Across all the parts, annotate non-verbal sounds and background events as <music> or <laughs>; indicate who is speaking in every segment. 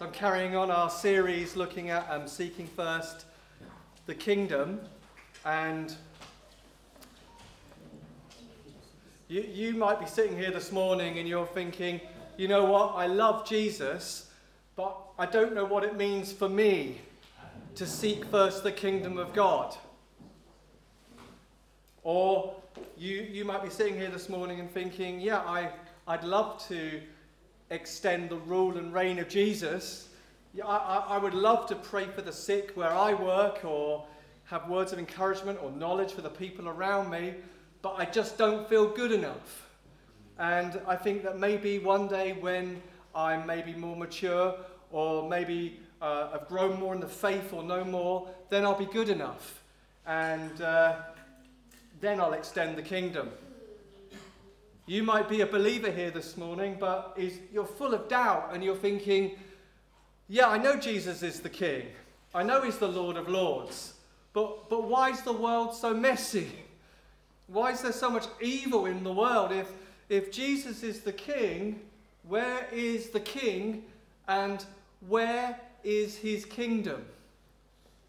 Speaker 1: So I'm carrying on our series looking at um, seeking first the kingdom. And you, you might be sitting here this morning and you're thinking, you know what, I love Jesus, but I don't know what it means for me to seek first the kingdom of God. Or you, you might be sitting here this morning and thinking, yeah, I, I'd love to extend the rule and reign of Jesus. I, I, would love to pray for the sick where I work or have words of encouragement or knowledge for the people around me, but I just don't feel good enough. And I think that maybe one day when I'm maybe more mature or maybe uh, I've grown more in the faith or no more, then I'll be good enough. And uh, then I'll extend the kingdom. You might be a believer here this morning, but is, you're full of doubt and you're thinking, yeah, I know Jesus is the King. I know He's the Lord of Lords. But, but why is the world so messy? <laughs> Why is there so much evil in the world? If, if Jesus is the King, where is the King and where is His kingdom?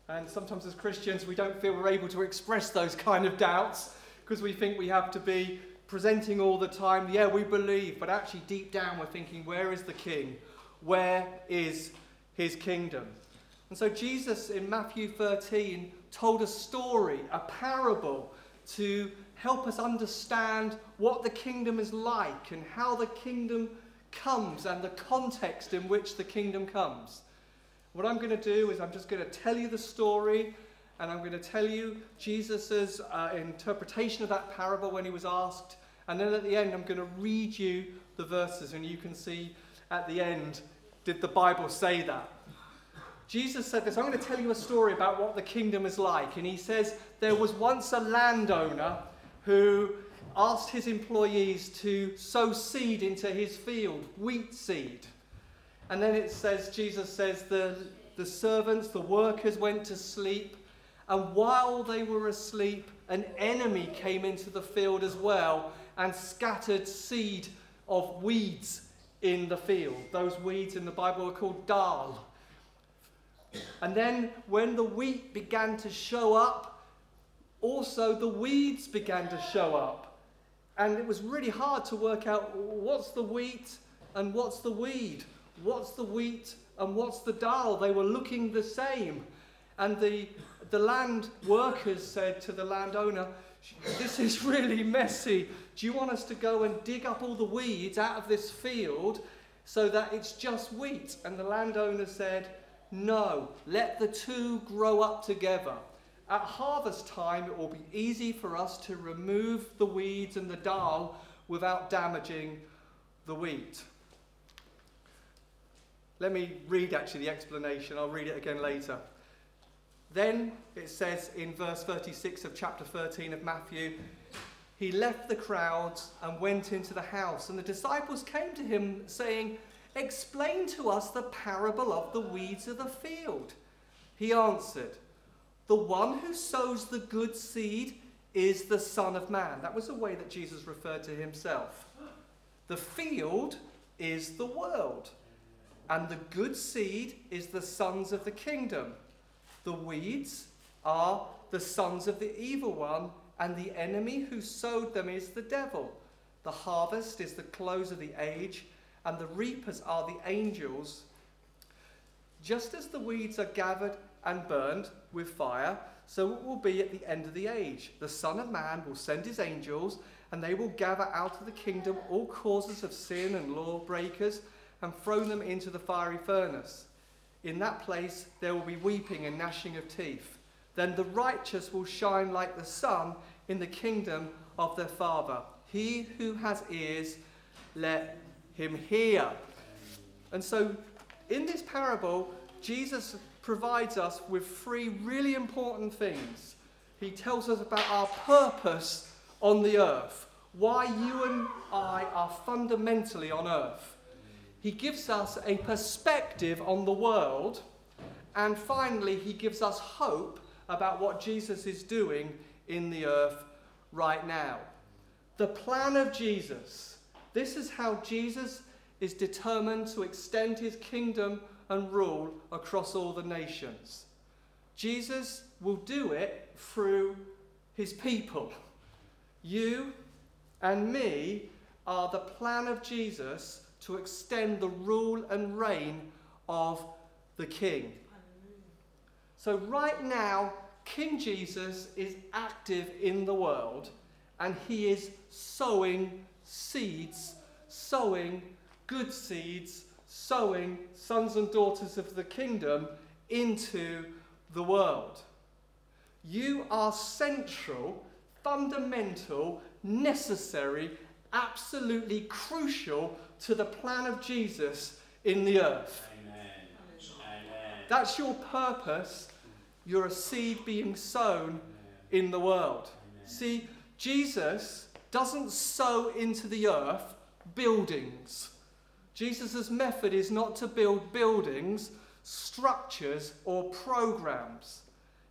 Speaker 1: And sometimes as Christians, we don't feel we're able to express those kind of doubts because we think we have to be presenting all the time, yeah, we believe, but actually deep down we're thinking, where is the king? Where is his kingdom? And so Jesus in Matthew 13 told a story, a parable, to help us understand what the kingdom is like and how the kingdom comes and the context in which the kingdom comes. What I'm going to do is I'm just going to tell you the story and I'm going to tell you Jesus' uh, interpretation of that parable when he was asked and then at the end, I'm going to read you the verses, and you can see at the end, did the Bible say that? Jesus said this I'm going to tell you a story about what the kingdom is like. And he says, There was once a landowner who asked his employees to sow seed into his field, wheat seed. And then it says, Jesus says, the, the servants, the workers went to sleep. And while they were asleep, an enemy came into the field as well and scattered seed of weeds in the field. Those weeds in the Bible are called darnel. And then when the wheat began to show up, also the weeds began to show up. And it was really hard to work out what's the wheat and what's the weed? What's the wheat and what's the darnel? They were looking the same. And the, the land workers said to the landowner, This is really messy. Do you want us to go and dig up all the weeds out of this field so that it's just wheat? And the landowner said, No, let the two grow up together. At harvest time, it will be easy for us to remove the weeds and the darnel without damaging the wheat. Let me read actually the explanation. I'll read it again later. Then it says in verse 36 of chapter 13 of Matthew, he left the crowds and went into the house. And the disciples came to him, saying, Explain to us the parable of the weeds of the field. He answered, The one who sows the good seed is the Son of Man. That was the way that Jesus referred to himself. The field is the world, and the good seed is the sons of the kingdom. The weeds are the sons of the evil one and the enemy who sowed them is the devil. The harvest is the close of the age, and the reapers are the angels. Just as the weeds are gathered and burned with fire, so it will be at the end of the age. The Son of Man will send his angels, and they will gather out of the kingdom all causes of sin and lawbreakers, and throw them into the fiery furnace. In that place there will be weeping and gnashing of teeth. Then the righteous will shine like the sun in the kingdom of their Father. He who has ears, let him hear. And so, in this parable, Jesus provides us with three really important things. He tells us about our purpose on the earth, why you and I are fundamentally on earth. He gives us a perspective on the world. And finally, he gives us hope about what Jesus is doing in the earth right now. The plan of Jesus. This is how Jesus is determined to extend his kingdom and rule across all the nations. Jesus will do it through his people. You and me are the plan of Jesus to extend the rule and reign of the King. So, right now, King Jesus is active in the world and he is sowing seeds, sowing good seeds, sowing sons and daughters of the kingdom into the world. You are central, fundamental, necessary, absolutely crucial to the plan of Jesus in the earth.
Speaker 2: Amen. Amen.
Speaker 1: That's your purpose. You're a seed being sown in the world.
Speaker 2: Amen.
Speaker 1: See, Jesus doesn't sow into the earth buildings. Jesus' method is not to build buildings, structures, or programs.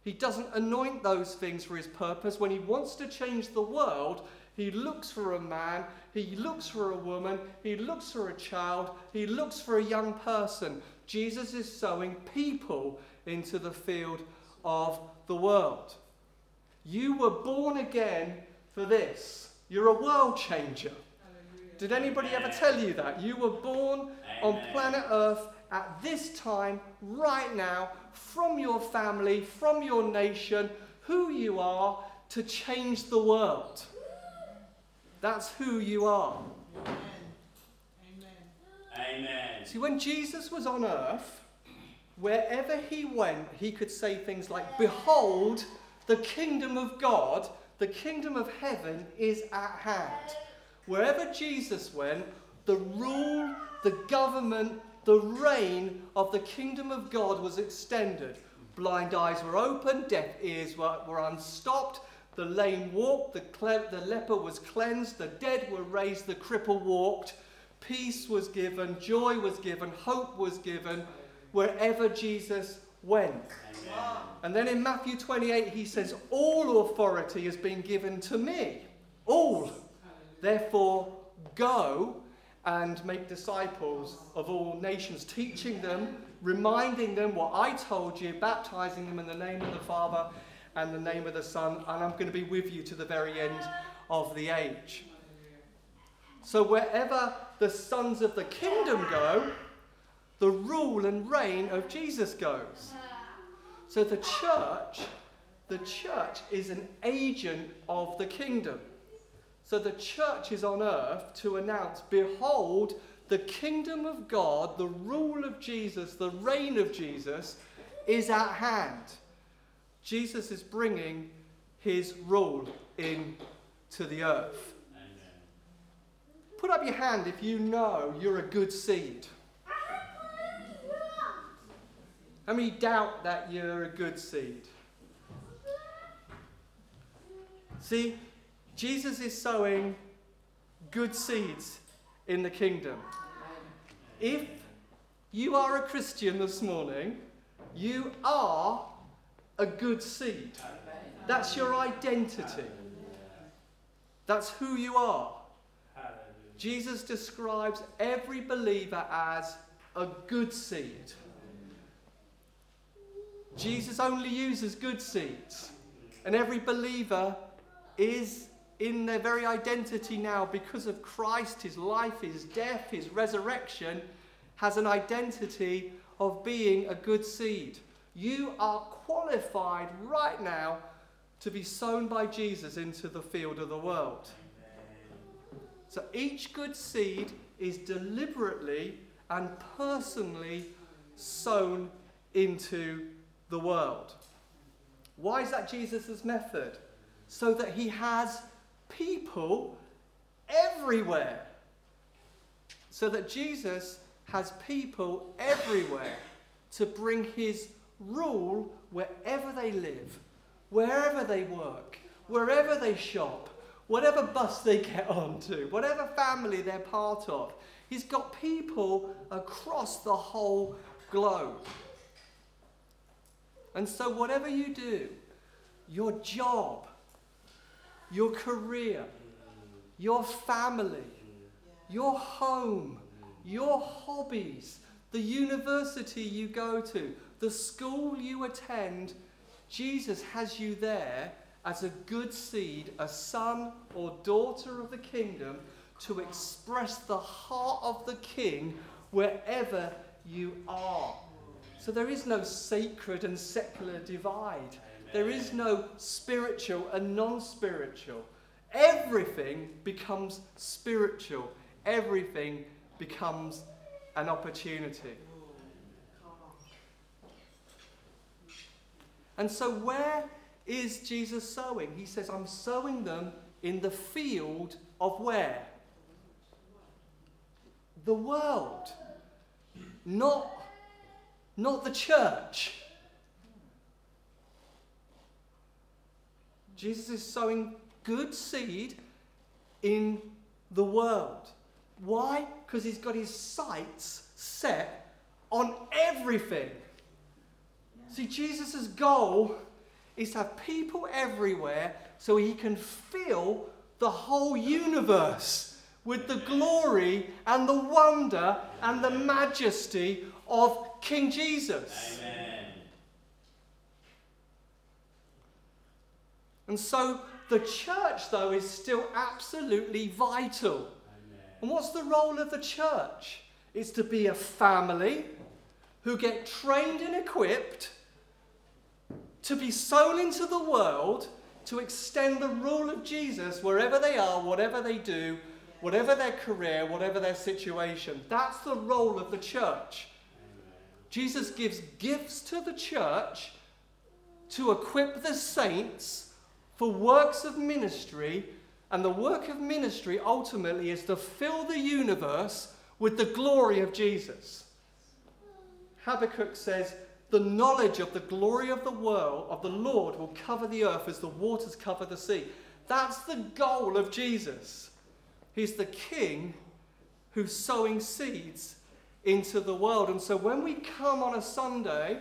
Speaker 1: He doesn't anoint those things for his purpose. When he wants to change the world, he looks for a man, he looks for a woman, he looks for a child, he looks for a young person. Jesus is sowing people into the field of the world. You were born again for this. You're a world changer. Did anybody ever tell you that? You were born on planet Earth at this time, right now, from your family, from your nation, who you are, to change the world. That's who you are.
Speaker 2: Amen. Amen.
Speaker 1: See, when Jesus was on earth, wherever he went, he could say things like, Behold, the kingdom of God, the kingdom of heaven is at hand. Wherever Jesus went, the rule, the government, the reign of the kingdom of God was extended. Blind eyes were opened, deaf ears were, were unstopped, the lame walked, the, cle- the leper was cleansed, the dead were raised, the cripple walked, peace was given, joy was given, hope was given wherever Jesus went.
Speaker 2: Amen.
Speaker 1: And then in Matthew 28, he says, All authority has been given to me. All. Therefore, go and make disciples of all nations, teaching them, reminding them what I told you, baptizing them in the name of the Father and the name of the Son, and I'm going to be with you to the very end of the age. So, wherever the sons of the kingdom go, the rule and reign of Jesus goes. So the church, the church is an agent of the kingdom. So the church is on earth to announce, behold, the kingdom of God, the rule of Jesus, the reign of Jesus is at hand. Jesus is bringing his rule into the earth.
Speaker 2: Amen.
Speaker 1: Put up your hand if you know you're a good seed. How many doubt that you're a good seed? See, Jesus is sowing good seeds in the kingdom. If you are a Christian this morning, you are a good seed. That's your identity. That's who you are. Jesus describes every believer as a good seed. Jesus only uses good seeds. And every believer is in their very identity now because of Christ, his life, his death, his resurrection, has an identity of being a good seed. You are qualified right now to be sown by Jesus into the field of the world. So each good seed is deliberately and personally sown into the world. Why is that Jesus' method? So that he has people everywhere. So that Jesus has people everywhere to bring his rule wherever they live, wherever they work, wherever they shop, whatever bus they get <laughs> onto, whatever family they're part of. He's got people across the whole globe. And so, whatever you do, your job, your career, your family, your home, your hobbies, the university you go to, the school you attend, Jesus has you there as a good seed, a son or daughter of the kingdom, to express the heart of the king wherever you are. So there is no sacred and secular divide. There is no spiritual and non spiritual. Everything becomes spiritual, everything becomes an opportunity. And so, where is Jesus sowing? He says, I'm sowing them in the field of where? The world. Not, not the church. Jesus is sowing good seed in the world. Why? Because he's got his sights set on everything. See, Jesus' goal is to have people everywhere so he can fill the whole universe with the glory and the wonder and the majesty of King Jesus.
Speaker 2: Amen.
Speaker 1: And so the church, though, is still absolutely vital.
Speaker 2: Amen.
Speaker 1: And what's the role of the church? It's to be a family who get trained and equipped to be sown into the world to extend the rule of Jesus wherever they are, whatever they do, whatever their career, whatever their situation. That's the role of the church. Jesus gives gifts to the church to equip the saints for works of ministry, and the work of ministry ultimately is to fill the universe with the glory of Jesus. Habakkuk says, The knowledge of the glory of the world, of the Lord, will cover the earth as the waters cover the sea. That's the goal of Jesus. He's the king who's sowing seeds into the world. And so when we come on a Sunday,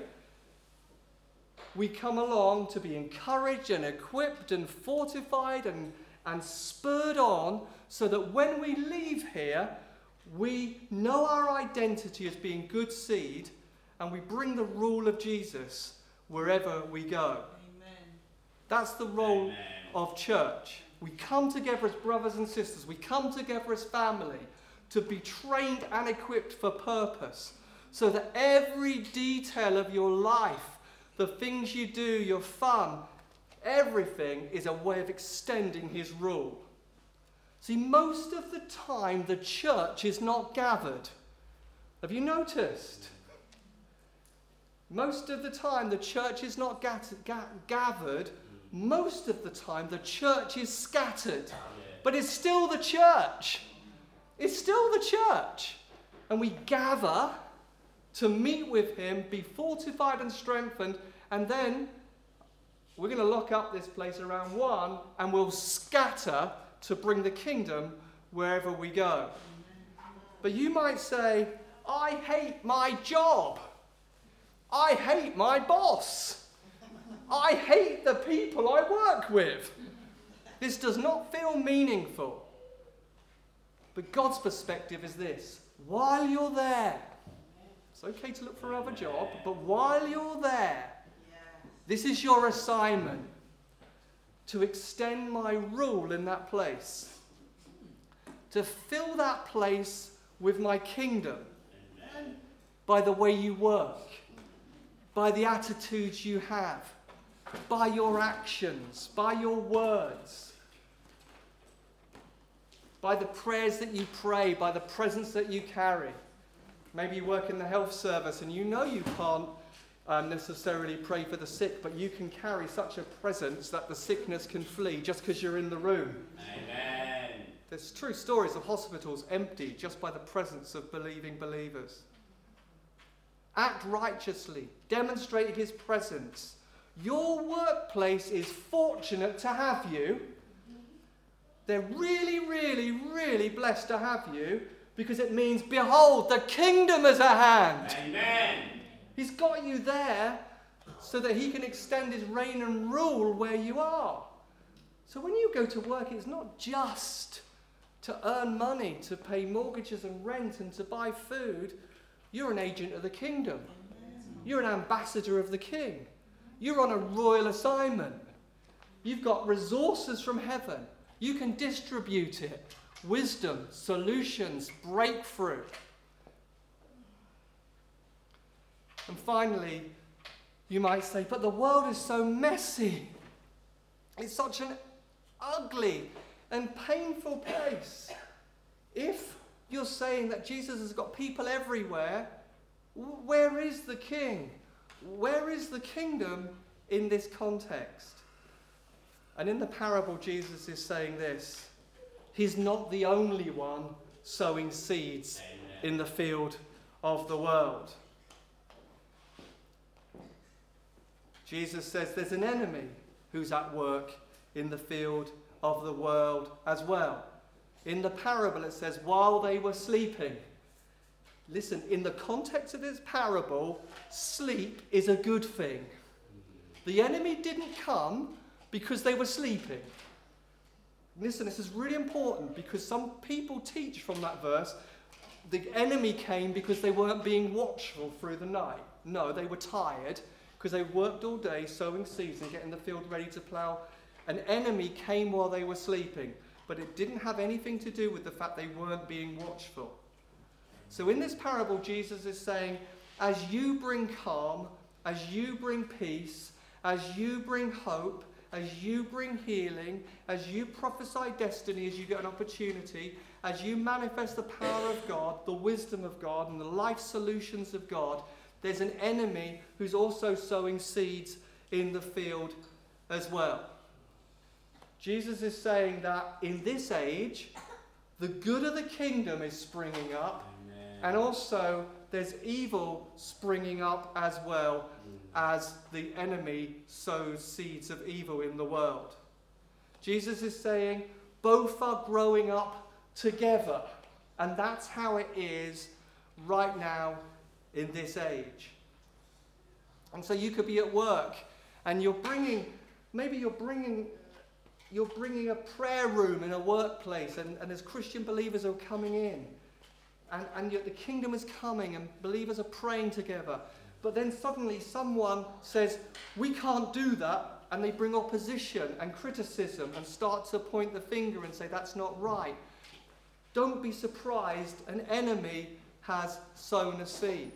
Speaker 1: we come along to be encouraged and equipped and fortified and, and spurred on so that when we leave here, we know our identity as being good seed and we bring the rule of Jesus wherever we go.
Speaker 3: Amen.
Speaker 1: That's the role
Speaker 2: Amen.
Speaker 1: of church. We come together as brothers and sisters, we come together as family to be trained and equipped for purpose so that every detail of your life, the things you do, your fun, everything is a way of extending his rule. See, most of the time the church is not gathered. Have you noticed? Most of the time the church is not gat- ga- gathered. Most of the time the church is scattered. But it's still the church. It's still the church. And we gather to meet with him, be fortified and strengthened, and then we're going to lock up this place around one and we'll scatter to bring the kingdom wherever we go. But you might say, I hate my job. I hate my boss. I hate the people I work with. This does not feel meaningful. But God's perspective is this. While you're there, it's okay to look for another job, but while you're there, this is your assignment to extend my rule in that place, to fill that place with my kingdom by the way you work, by the attitudes you have, by your actions, by your words, by the prayers that you pray, by the presence that you carry. Maybe you work in the health service and you know you can't um, necessarily pray for the sick, but you can carry such a presence that the sickness can flee just because you're in the room.
Speaker 2: Amen.
Speaker 1: There's true stories of hospitals empty just by the presence of believing believers. Act righteously, demonstrate his presence. Your workplace is fortunate to have you. They're really, really, really blessed to have you because it means, behold, the kingdom is at hand.
Speaker 2: Amen.
Speaker 1: He's got you there so that he can extend his reign and rule where you are. So when you go to work, it's not just to earn money, to pay mortgages and rent and to buy food. You're an agent of the kingdom. You're an ambassador of the king. You're on a royal assignment. You've got resources from heaven. You can distribute it. Wisdom, solutions, breakthrough. And finally, you might say, but the world is so messy. It's such an ugly and painful place. If you're saying that Jesus has got people everywhere, where is the king? Where is the kingdom in this context? And in the parable, Jesus is saying this He's not the only one sowing seeds
Speaker 2: Amen.
Speaker 1: in the field of the world. Jesus says there's an enemy who's at work in the field of the world as well. In the parable, it says, while they were sleeping. Listen, in the context of this parable, sleep is a good thing. Mm-hmm. The enemy didn't come because they were sleeping. Listen, this is really important because some people teach from that verse the enemy came because they weren't being watchful through the night. No, they were tired because they worked all day sowing seeds and getting the field ready to plough. An enemy came while they were sleeping, but it didn't have anything to do with the fact they weren't being watchful. So in this parable, Jesus is saying, as you bring calm, as you bring peace, as you bring hope, as you bring healing, as you prophesy destiny, as you get an opportunity, as you manifest the power of God, the wisdom of God, and the life solutions of God, there's an enemy who's also sowing seeds in the field as well. Jesus is saying that in this age, the good of the kingdom is springing up,
Speaker 2: Amen.
Speaker 1: and also there's evil springing up as well mm. as the enemy sows seeds of evil in the world. Jesus is saying both are growing up together, and that's how it is right now in this age. And so you could be at work and you're bringing, maybe you're bringing, you're bringing a prayer room in a workplace, and, and as Christian believers are coming in, and, and yet the kingdom is coming, and believers are praying together. But then suddenly someone says, We can't do that, and they bring opposition and criticism and start to point the finger and say, That's not right. Don't be surprised, an enemy has sown a seed.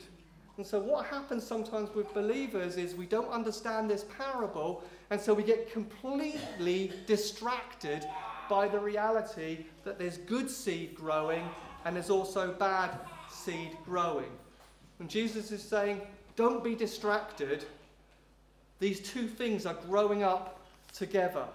Speaker 1: And so, what happens sometimes with believers is we don't understand this parable, and so we get completely distracted by the reality that there's good seed growing and there's also bad seed growing. And Jesus is saying, don't be distracted. These two things are growing up together.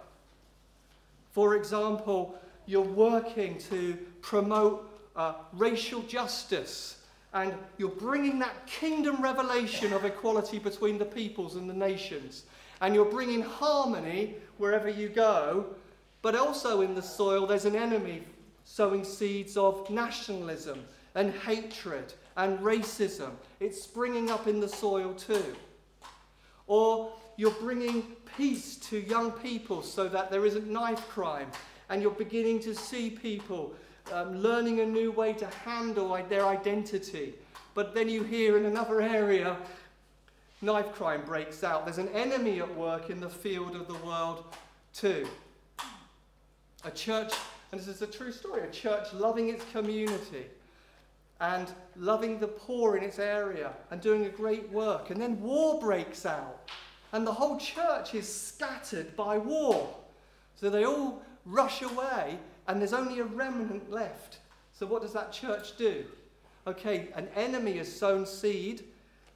Speaker 1: For example, you're working to promote uh, racial justice and you're bringing that kingdom revelation of equality between the peoples and the nations. And you're bringing harmony wherever you go. But also in the soil, there's an enemy sowing seeds of nationalism and hatred and racism. It's springing up in the soil too. Or you're bringing peace to young people so that there isn't knife crime. And you're beginning to see people um, learning a new way to handle their identity. But then you hear in another area, knife crime breaks out. There's an enemy at work in the field of the world, too. A church, and this is a true story, a church loving its community and loving the poor in its area and doing a great work. And then war breaks out, and the whole church is scattered by war. So they all rush away, and there's only a remnant left. So, what does that church do? Okay, an enemy has sown seed,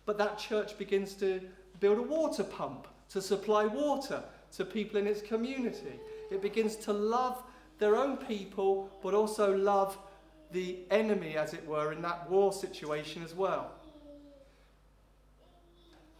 Speaker 1: but that church begins to build a water pump to supply water to people in its community. It begins to love their own people, but also love the enemy, as it were, in that war situation as well.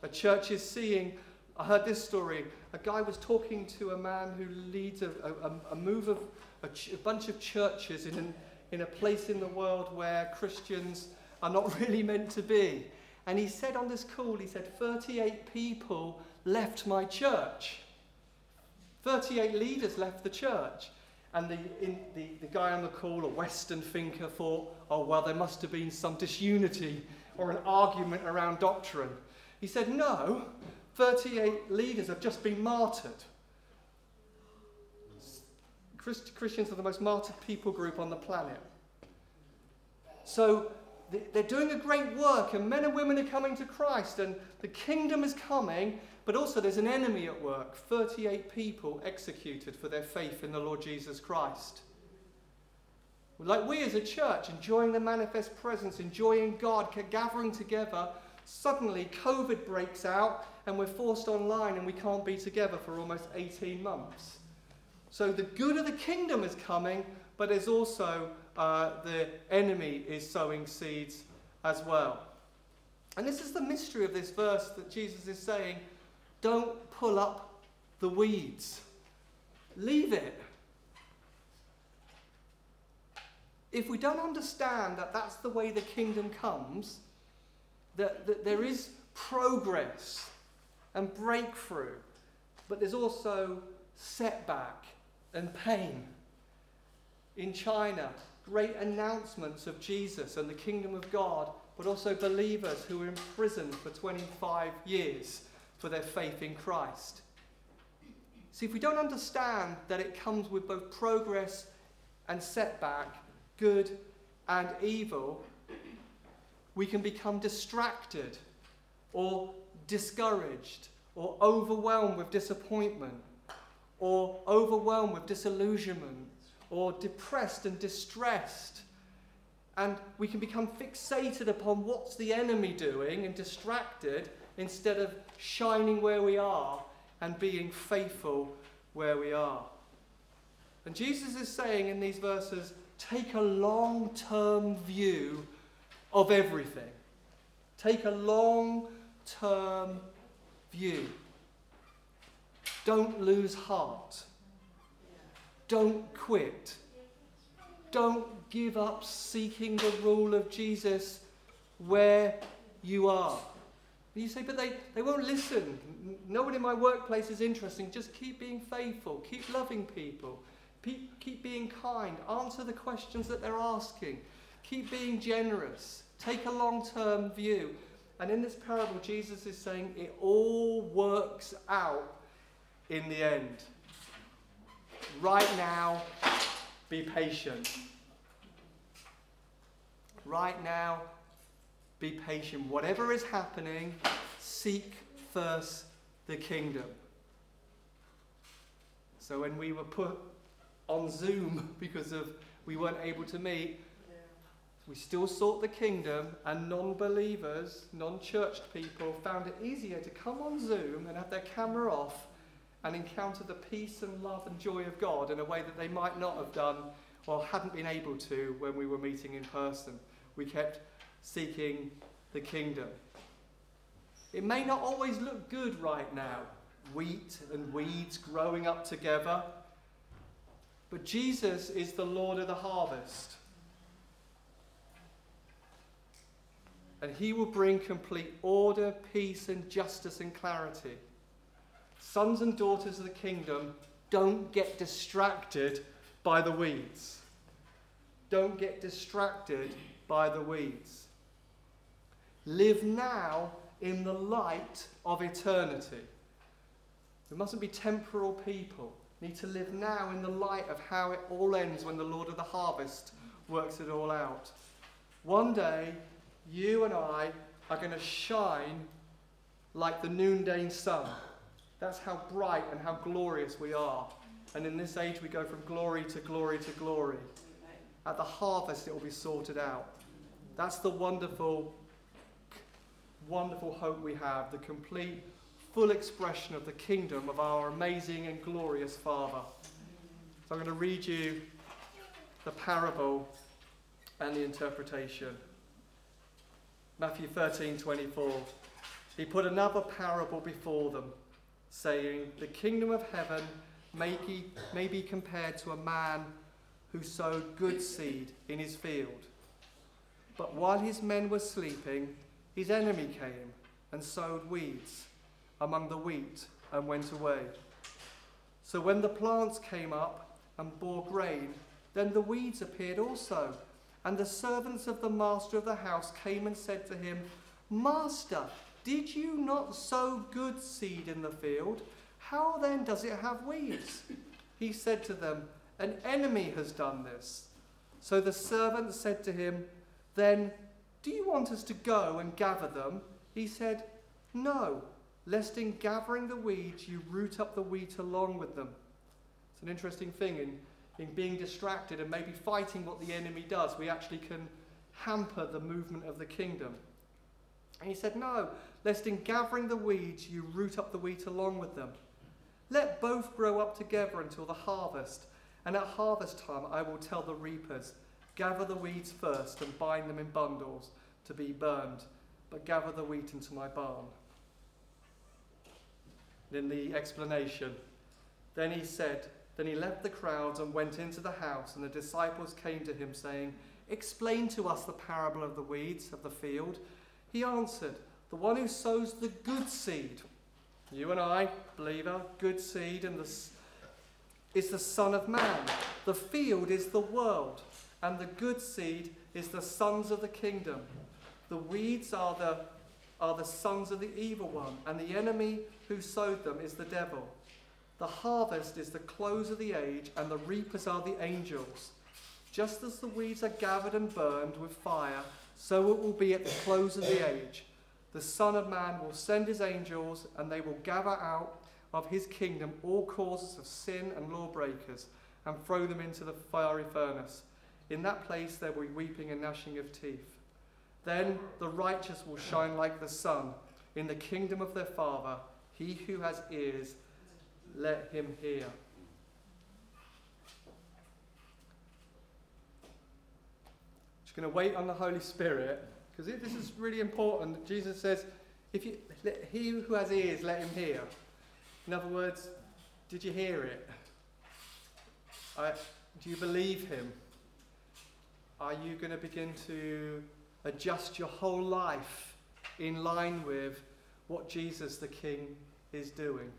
Speaker 1: A church is seeing, I heard this story. A guy was talking to a man who leads a, a, a move of a, ch- a, bunch of churches in, an, in a place in the world where Christians are not <laughs> really meant to be. And he said on this call, he said, 38 people left my church. 38 leaders left the church. And the, in, the, the guy on the call, a Western thinker, thought, oh, well, there must have been some disunity or an argument around doctrine. He said, No, 38 leaders have just been martyred. Christ- Christians are the most martyred people group on the planet. So they're doing a great work, and men and women are coming to Christ, and the kingdom is coming, but also there's an enemy at work 38 people executed for their faith in the Lord Jesus Christ. Like we as a church, enjoying the manifest presence, enjoying God, gathering together, suddenly COVID breaks out and we're forced online and we can't be together for almost 18 months. So the good of the kingdom is coming, but there's also uh, the enemy is sowing seeds as well. And this is the mystery of this verse that Jesus is saying don't pull up the weeds, leave it. if we don't understand that that's the way the kingdom comes, that, that there is progress and breakthrough, but there's also setback and pain. In China, great announcements of Jesus and the kingdom of God, but also believers who were imprisoned for 25 years for their faith in Christ. See, if we don't understand that it comes with both progress and setback, good and evil, we can become distracted or discouraged or overwhelmed with disappointment or overwhelmed with disillusionment or depressed and distressed. And we can become fixated upon what's the enemy doing and distracted instead of shining where we are and being faithful where we are. And Jesus is saying in these verses, take a long term view of everything. Take a long term view. Don't lose heart. Don't quit. Don't give up seeking the rule of Jesus where you are. You say, but they, they won't listen. No one in my workplace is interesting. Just keep being faithful. Keep loving people. Keep being kind. Answer the questions that they're asking. Keep being generous. Take a long term view. And in this parable, Jesus is saying it all works out in the end. Right now, be patient. Right now, be patient. Whatever is happening, seek first the kingdom. So when we were put on Zoom <laughs> because of we weren't able to meet. We still sought the kingdom, and non believers, non churched people found it easier to come on Zoom and have their camera off and encounter the peace and love and joy of God in a way that they might not have done or hadn't been able to when we were meeting in person. We kept seeking the kingdom. It may not always look good right now wheat and weeds growing up together but Jesus is the Lord of the harvest. And he will bring complete order, peace, and justice and clarity. Sons and daughters of the kingdom, don't get distracted by the weeds. Don't get distracted by the weeds. Live now in the light of eternity. We mustn't be temporal people need to live now in the light of how it all ends when the Lord of the harvest works it all out. One day, you and I are going to shine like the noonday sun. That's how bright and how glorious we are. And in this age, we go from glory to glory to glory. At the harvest, it will be sorted out. That's the wonderful, wonderful hope we have the complete full expression of the kingdom of our amazing and glorious Father. So I'm going to read you the parable and the interpretation. Matthew 13 24. He put another parable before them, saying, The kingdom of heaven may be, may be compared to a man who sowed good seed in his field. But while his men were sleeping, his enemy came and sowed weeds among the wheat and went away. So when the plants came up and bore grain, then the weeds appeared also, And the servants of the master of the house came and said to him, Master, did you not sow good seed in the field? How then does it have weeds? He said to them, An enemy has done this. So the servants said to him, Then do you want us to go and gather them? He said, No, lest in gathering the weeds you root up the wheat along with them. It's an interesting thing in, in being distracted and maybe fighting what the enemy does. We actually can hamper the movement of the kingdom. And he said, No, lest in gathering the weeds you root up the wheat along with them. Let both grow up together until the harvest. And at harvest time I will tell the reapers, Gather the weeds first and bind them in bundles to be burned, but gather the wheat into my barn. In the explanation, then he said, Then he left the crowds and went into the house, and the disciples came to him, saying, Explain to us the parable of the weeds of the field. He answered, The one who sows the good seed, you and I, believer, good seed, and the, is the Son of Man. The field is the world, and the good seed is the sons of the kingdom. The weeds are the, are the sons of the evil one, and the enemy who sowed them is the devil. The harvest is the close of the age, and the reapers are the angels. Just as the weeds are gathered and burned with fire, so it will be at the close of the age. The Son of Man will send his angels, and they will gather out of his kingdom all causes of sin and lawbreakers, and throw them into the fiery furnace. In that place there will be weeping and gnashing of teeth. Then the righteous will shine like the sun in the kingdom of their Father. He who has ears, let him hear. Just going to wait on the Holy Spirit because this is really important. Jesus says, "If you, let, he who has ears, let him hear." In other words, did you hear it? I, do you believe him? Are you going to begin to adjust your whole life in line with what Jesus the King is doing?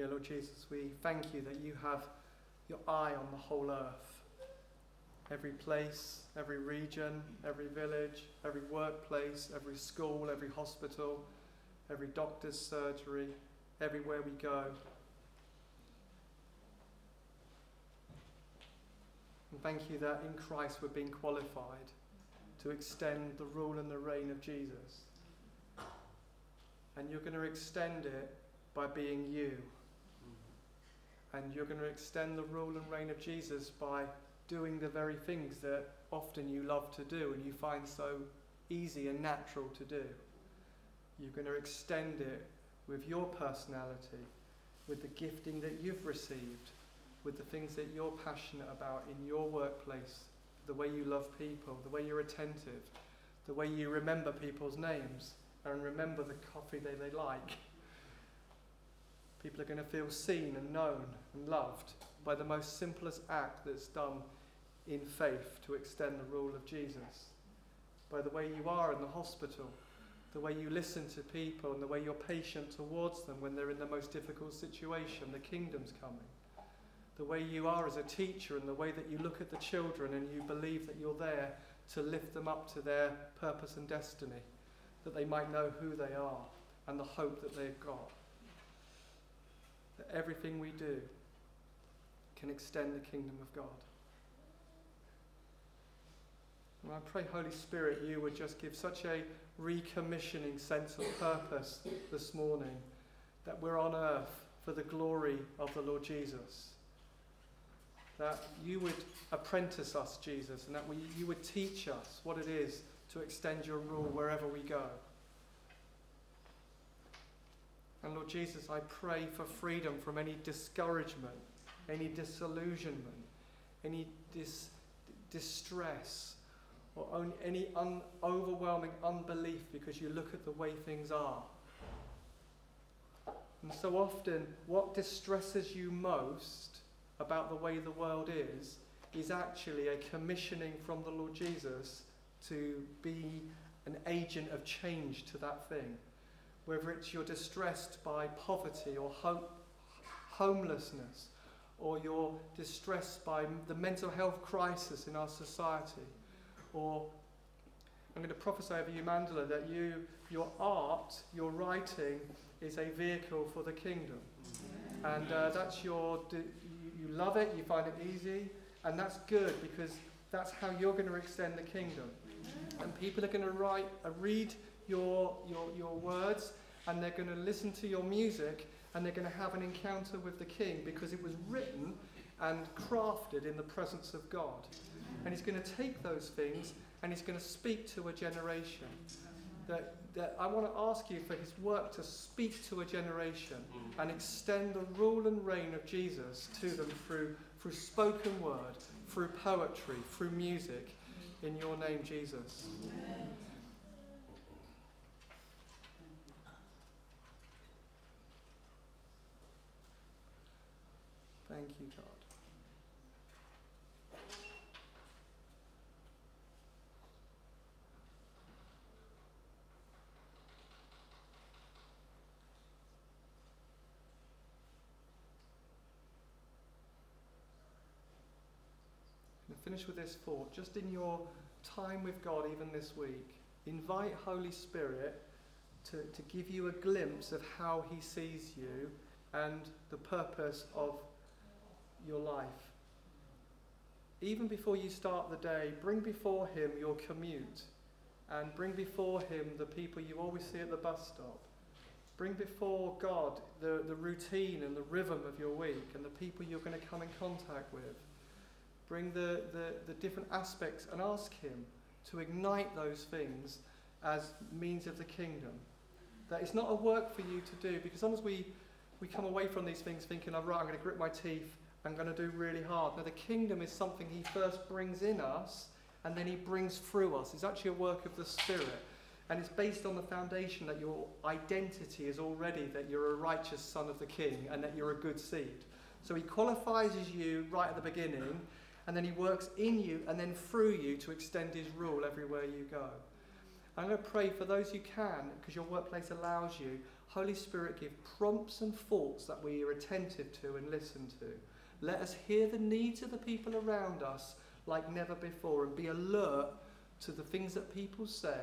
Speaker 1: Yeah, Lord Jesus, we thank you that you have your eye on the whole earth. Every place, every region, every village, every workplace, every school, every hospital, every doctor's surgery, everywhere we go. And thank you that in Christ we're being qualified to extend the rule and the reign of Jesus. And you're going to extend it by being you. And you're going to extend the rule and reign of Jesus by doing the very things that often you love to do and you find so easy and natural to do. You're going to extend it with your personality, with the gifting that you've received, with the things that you're passionate about in your workplace, the way you love people, the way you're attentive, the way you remember people's names and remember the coffee that they like. <laughs> People are going to feel seen and known and loved by the most simplest act that's done in faith to extend the rule of Jesus. By the way you are in the hospital, the way you listen to people, and the way you're patient towards them when they're in the most difficult situation, the kingdom's coming. The way you are as a teacher, and the way that you look at the children and you believe that you're there to lift them up to their purpose and destiny, that they might know who they are and the hope that they've got that everything we do can extend the kingdom of God. And I pray, Holy Spirit, you would just give such a recommissioning sense of purpose this morning that we're on earth for the glory of the Lord Jesus. That you would apprentice us, Jesus, and that we, you would teach us what it is to extend your rule wherever we go. And Lord Jesus, I pray for freedom from any discouragement, any disillusionment, any dis- distress, or any un- overwhelming unbelief because you look at the way things are. And so often, what distresses you most about the way the world is, is actually a commissioning from the Lord Jesus to be an agent of change to that thing. Whether it's you're distressed by poverty or ho- homelessness, or you're distressed by the mental health crisis in our society, or I'm going to prophesy over you, Mandela, that you, your art, your writing, is a vehicle for the kingdom. And uh, that's your, you, you love it, you find it easy, and that's good because that's how you're going to extend the kingdom. And people are going to write, uh, read your, your, your words, and they're going to listen to your music, and they're going to have an encounter with the king because it was written and crafted in the presence of God. And he's going to take those things and he's going to speak to a generation. That, that I want to ask you for his work to speak to a generation and extend the rule and reign of Jesus to them through, through spoken word, through poetry, through music. In your name, Jesus. Thank you, God. And finish with this thought. Just in your time with God, even this week, invite Holy Spirit to, to give you a glimpse of how He sees you and the purpose of your life. Even before you start the day, bring before Him your commute and bring before Him the people you always see at the bus stop. Bring before God the, the routine and the rhythm of your week and the people you're going to come in contact with. Bring the, the, the different aspects and ask Him to ignite those things as means of the kingdom. That it's not a work for you to do because sometimes we, we come away from these things thinking, oh, right, I'm going to grit my teeth, I'm going to do really hard. Now, the kingdom is something He first brings in us and then He brings through us. It's actually a work of the Spirit. And it's based on the foundation that your identity is already that you're a righteous son of the king and that you're a good seed. So He qualifies you right at the beginning and then He works in you and then through you to extend His rule everywhere you go. I'm going to pray for those who can, because your workplace allows you. Holy Spirit, give prompts and thoughts that we are attentive to and listen to. Let us hear the needs of the people around us like never before and be alert to the things that people say,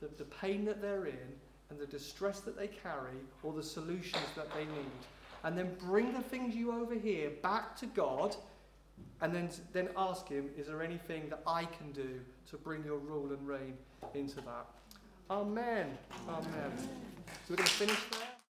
Speaker 1: the, the pain that they're in, and the distress that they carry, or the solutions that they need. And then bring the things you overhear back to God and then, then ask Him, is there anything that I can do to bring your rule and reign into that? Amen. Amen. So we're going to finish there.